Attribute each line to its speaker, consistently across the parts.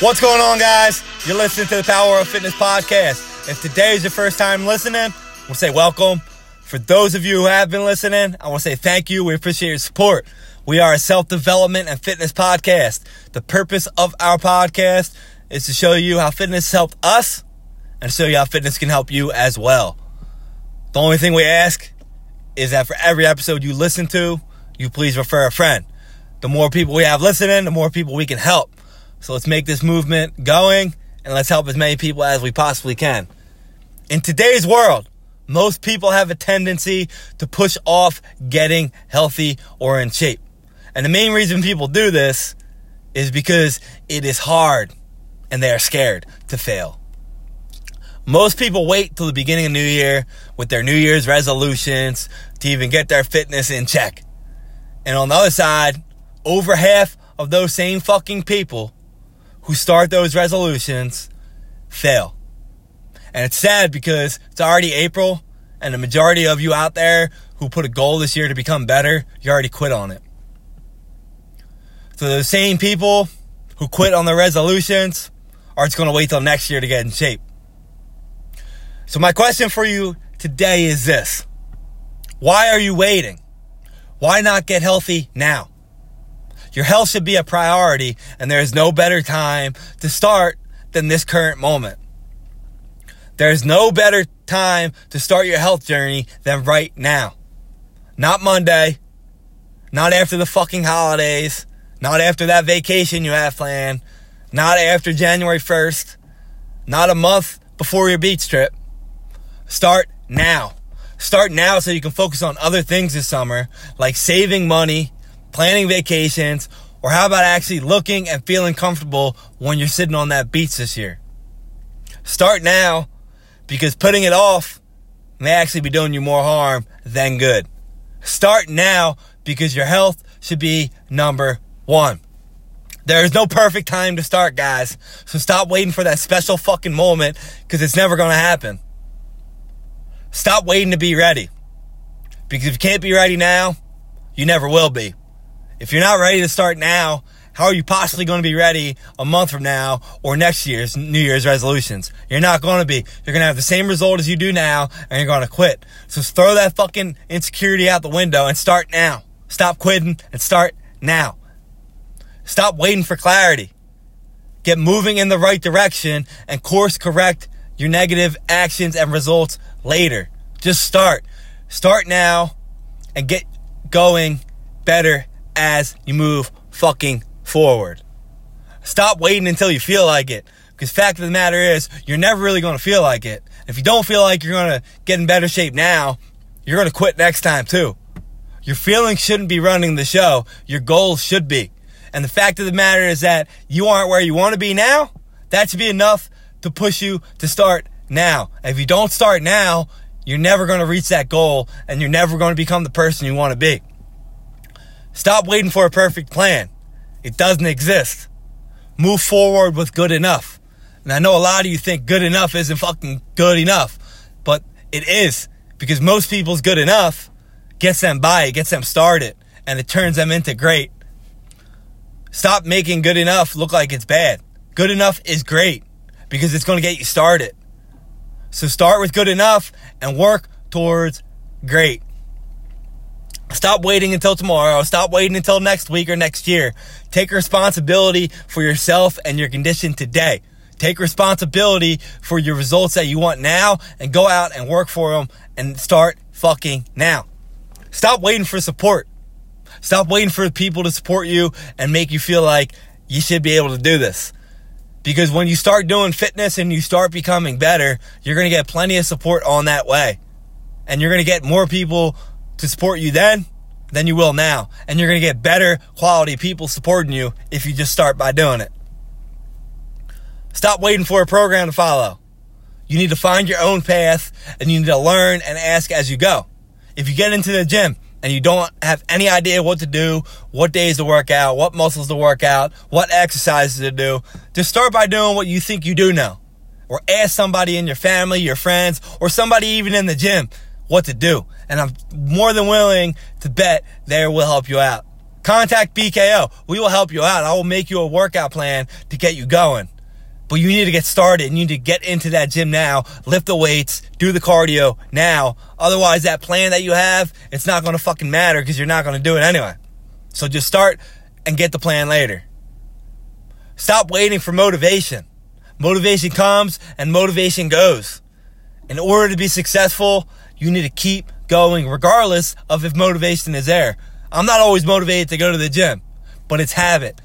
Speaker 1: What's going on, guys? You're listening to the Power of Fitness podcast. If today is your first time listening, we'll say welcome. For those of you who have been listening, I want to say thank you. We appreciate your support. We are a self development and fitness podcast. The purpose of our podcast is to show you how fitness helped us and show you how fitness can help you as well. The only thing we ask is that for every episode you listen to, you please refer a friend. The more people we have listening, the more people we can help. So let's make this movement going and let's help as many people as we possibly can. In today's world, most people have a tendency to push off getting healthy or in shape. And the main reason people do this is because it is hard and they are scared to fail. Most people wait till the beginning of New Year with their New Year's resolutions to even get their fitness in check. And on the other side, over half of those same fucking people who start those resolutions fail. And it's sad because it's already April and the majority of you out there who put a goal this year to become better, you already quit on it. So those same people who quit on their resolutions are just going to wait till next year to get in shape. So my question for you today is this. Why are you waiting? Why not get healthy now? Your health should be a priority and there is no better time to start than this current moment. There's no better time to start your health journey than right now. Not Monday. Not after the fucking holidays. Not after that vacation you have planned. Not after January 1st. Not a month before your beach trip. Start now. Start now so you can focus on other things this summer, like saving money, planning vacations, or how about actually looking and feeling comfortable when you're sitting on that beach this year? Start now because putting it off may actually be doing you more harm than good. Start now because your health should be number one. There is no perfect time to start, guys. So stop waiting for that special fucking moment because it's never going to happen. Stop waiting to be ready. Because if you can't be ready now, you never will be. If you're not ready to start now, how are you possibly going to be ready a month from now or next year's New Year's resolutions? You're not going to be. You're going to have the same result as you do now and you're going to quit. So throw that fucking insecurity out the window and start now. Stop quitting and start now. Stop waiting for clarity. Get moving in the right direction and course correct your negative actions and results later. Just start. Start now and get going better as you move fucking forward. Stop waiting until you feel like it. Because fact of the matter is, you're never really going to feel like it. If you don't feel like you're going to get in better shape now, you're going to quit next time too. Your feelings shouldn't be running the show. Your goals should be. And the fact of the matter is that you aren't where you want to be now. That should be enough to push you to start now. If you don't start now, you're never going to reach that goal and you're never going to become the person you want to be. Stop waiting for a perfect plan. It doesn't exist. Move forward with good enough. And I know a lot of you think good enough isn't fucking good enough, but it is because most people's good enough gets them by, it gets them started, and it turns them into great. Stop making good enough look like it's bad. Good enough is great because it's going to get you started. So start with good enough and work towards great. Stop waiting until tomorrow. Stop waiting until next week or next year. Take responsibility for yourself and your condition today. Take responsibility for your results that you want now and go out and work for them and start fucking now. Stop waiting for support. Stop waiting for people to support you and make you feel like you should be able to do this. Because when you start doing fitness and you start becoming better, you're going to get plenty of support on that way. And you're going to get more people to support you then than you will now. And you're going to get better quality people supporting you if you just start by doing it. Stop waiting for a program to follow. You need to find your own path and you need to learn and ask as you go. If you get into the gym and you don't have any idea what to do, what days to work out, what muscles to work out, what exercises to do, just start by doing what you think you do know. Or ask somebody in your family, your friends, or somebody even in the gym what to do. And I'm more than willing to bet they will help you out. Contact BKO. We will help you out. I will make you a workout plan to get you going. But you need to get started. And you need to get into that gym now, lift the weights, do the cardio now. Otherwise, that plan that you have, it's not going to fucking matter because you're not going to do it anyway. So just start and get the plan later. Stop waiting for motivation. Motivation comes and motivation goes. In order to be successful, you need to keep going regardless of if motivation is there. I'm not always motivated to go to the gym, but it's habit.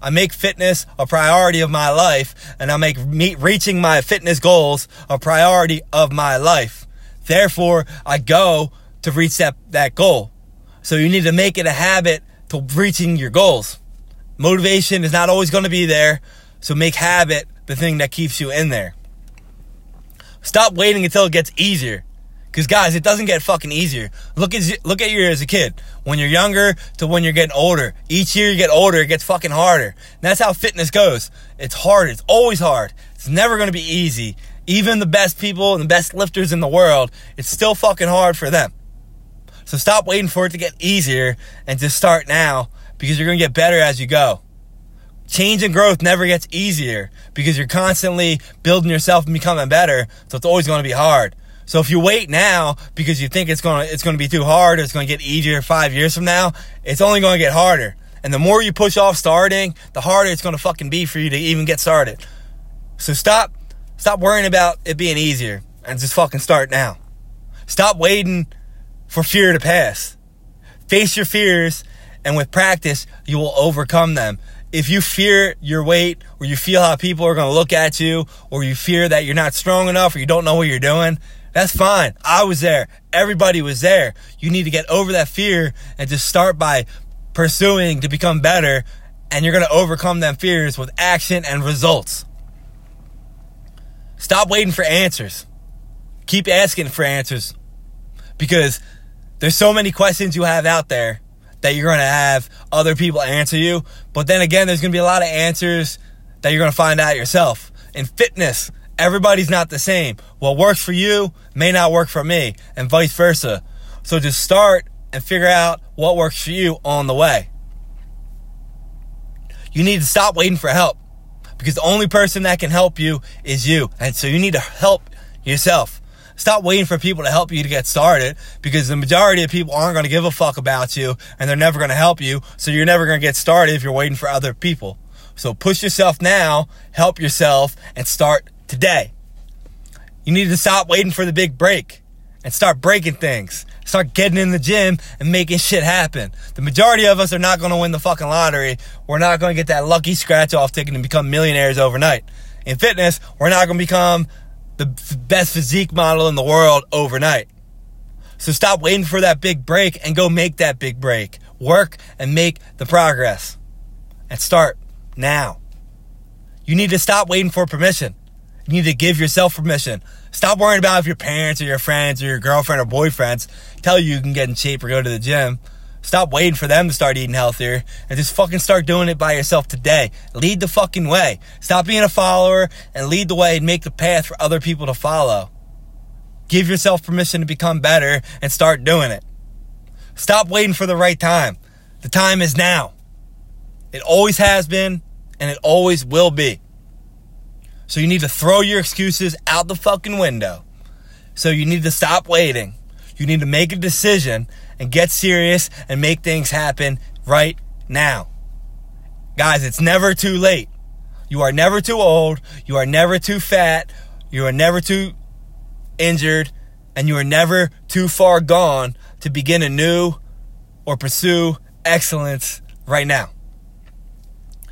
Speaker 1: I make fitness a priority of my life and I make me reaching my fitness goals a priority of my life. Therefore, I go to reach that, that goal. So you need to make it a habit to reaching your goals. Motivation is not always going to be there. So make habit the thing that keeps you in there. Stop waiting until it gets easier. Cause guys, it doesn't get fucking easier. Look at look at you as a kid. When you're younger to when you're getting older. Each year you get older, it gets fucking harder. And that's how fitness goes. It's hard. It's always hard. It's never gonna be easy. Even the best people and the best lifters in the world, it's still fucking hard for them. So stop waiting for it to get easier and just start now because you're gonna get better as you go. Change and growth never gets easier because you're constantly building yourself and becoming better. So it's always gonna be hard. So if you wait now because you think it's going to it's going to be too hard it's going to get easier 5 years from now, it's only going to get harder. And the more you push off starting, the harder it's going to fucking be for you to even get started. So stop stop worrying about it being easier and just fucking start now. Stop waiting for fear to pass. Face your fears and with practice, you will overcome them. If you fear your weight or you feel how people are going to look at you or you fear that you're not strong enough or you don't know what you're doing, that's fine. I was there. Everybody was there. You need to get over that fear and just start by pursuing to become better. And you're going to overcome them fears with action and results. Stop waiting for answers. Keep asking for answers because there's so many questions you have out there that you're going to have other people answer you. But then again, there's going to be a lot of answers that you're going to find out yourself. In fitness, everybody's not the same. What works for you may not work for me, and vice versa. So just start and figure out what works for you on the way. You need to stop waiting for help because the only person that can help you is you. And so you need to help yourself. Stop waiting for people to help you to get started because the majority of people aren't going to give a fuck about you and they're never going to help you. So you're never going to get started if you're waiting for other people. So push yourself now, help yourself, and start today. You need to stop waiting for the big break and start breaking things. Start getting in the gym and making shit happen. The majority of us are not going to win the fucking lottery. We're not going to get that lucky scratch off ticket and become millionaires overnight. In fitness, we're not going to become the best physique model in the world overnight. So stop waiting for that big break and go make that big break. Work and make the progress. And start now. You need to stop waiting for permission. You need to give yourself permission. Stop worrying about if your parents or your friends or your girlfriend or boyfriends tell you you can get in shape or go to the gym. Stop waiting for them to start eating healthier and just fucking start doing it by yourself today. Lead the fucking way. Stop being a follower and lead the way and make the path for other people to follow. Give yourself permission to become better and start doing it. Stop waiting for the right time. The time is now. It always has been and it always will be. So you need to throw your excuses out the fucking window. So you need to stop waiting. You need to make a decision and get serious and make things happen right now. Guys, it's never too late. You are never too old. You are never too fat. You are never too injured. And you are never too far gone to begin anew or pursue excellence right now.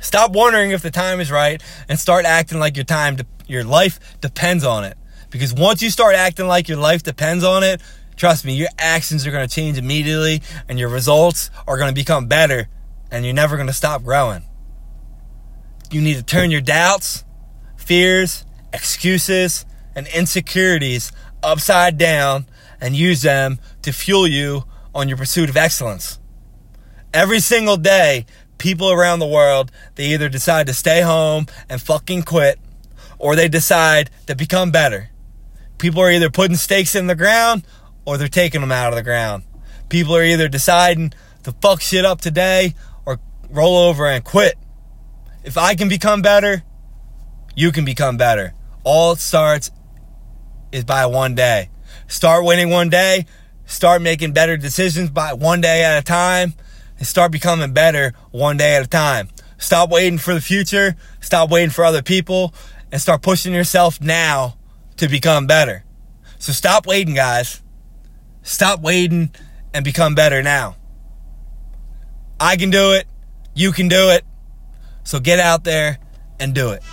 Speaker 1: Stop wondering if the time is right and start acting like your time, de- your life depends on it. Because once you start acting like your life depends on it, trust me, your actions are going to change immediately and your results are going to become better and you're never going to stop growing. You need to turn your doubts, fears, excuses, and insecurities upside down and use them to fuel you on your pursuit of excellence. Every single day, people around the world, they either decide to stay home and fucking quit or they decide to become better. People are either putting stakes in the ground or they're taking them out of the ground. People are either deciding to fuck shit up today or roll over and quit. If I can become better, you can become better. All starts is by one day. Start winning one day, start making better decisions by one day at a time, and start becoming better one day at a time. Stop waiting for the future, stop waiting for other people, and start pushing yourself now to become better. So stop waiting, guys. Stop waiting and become better now. I can do it. You can do it. So get out there and do it.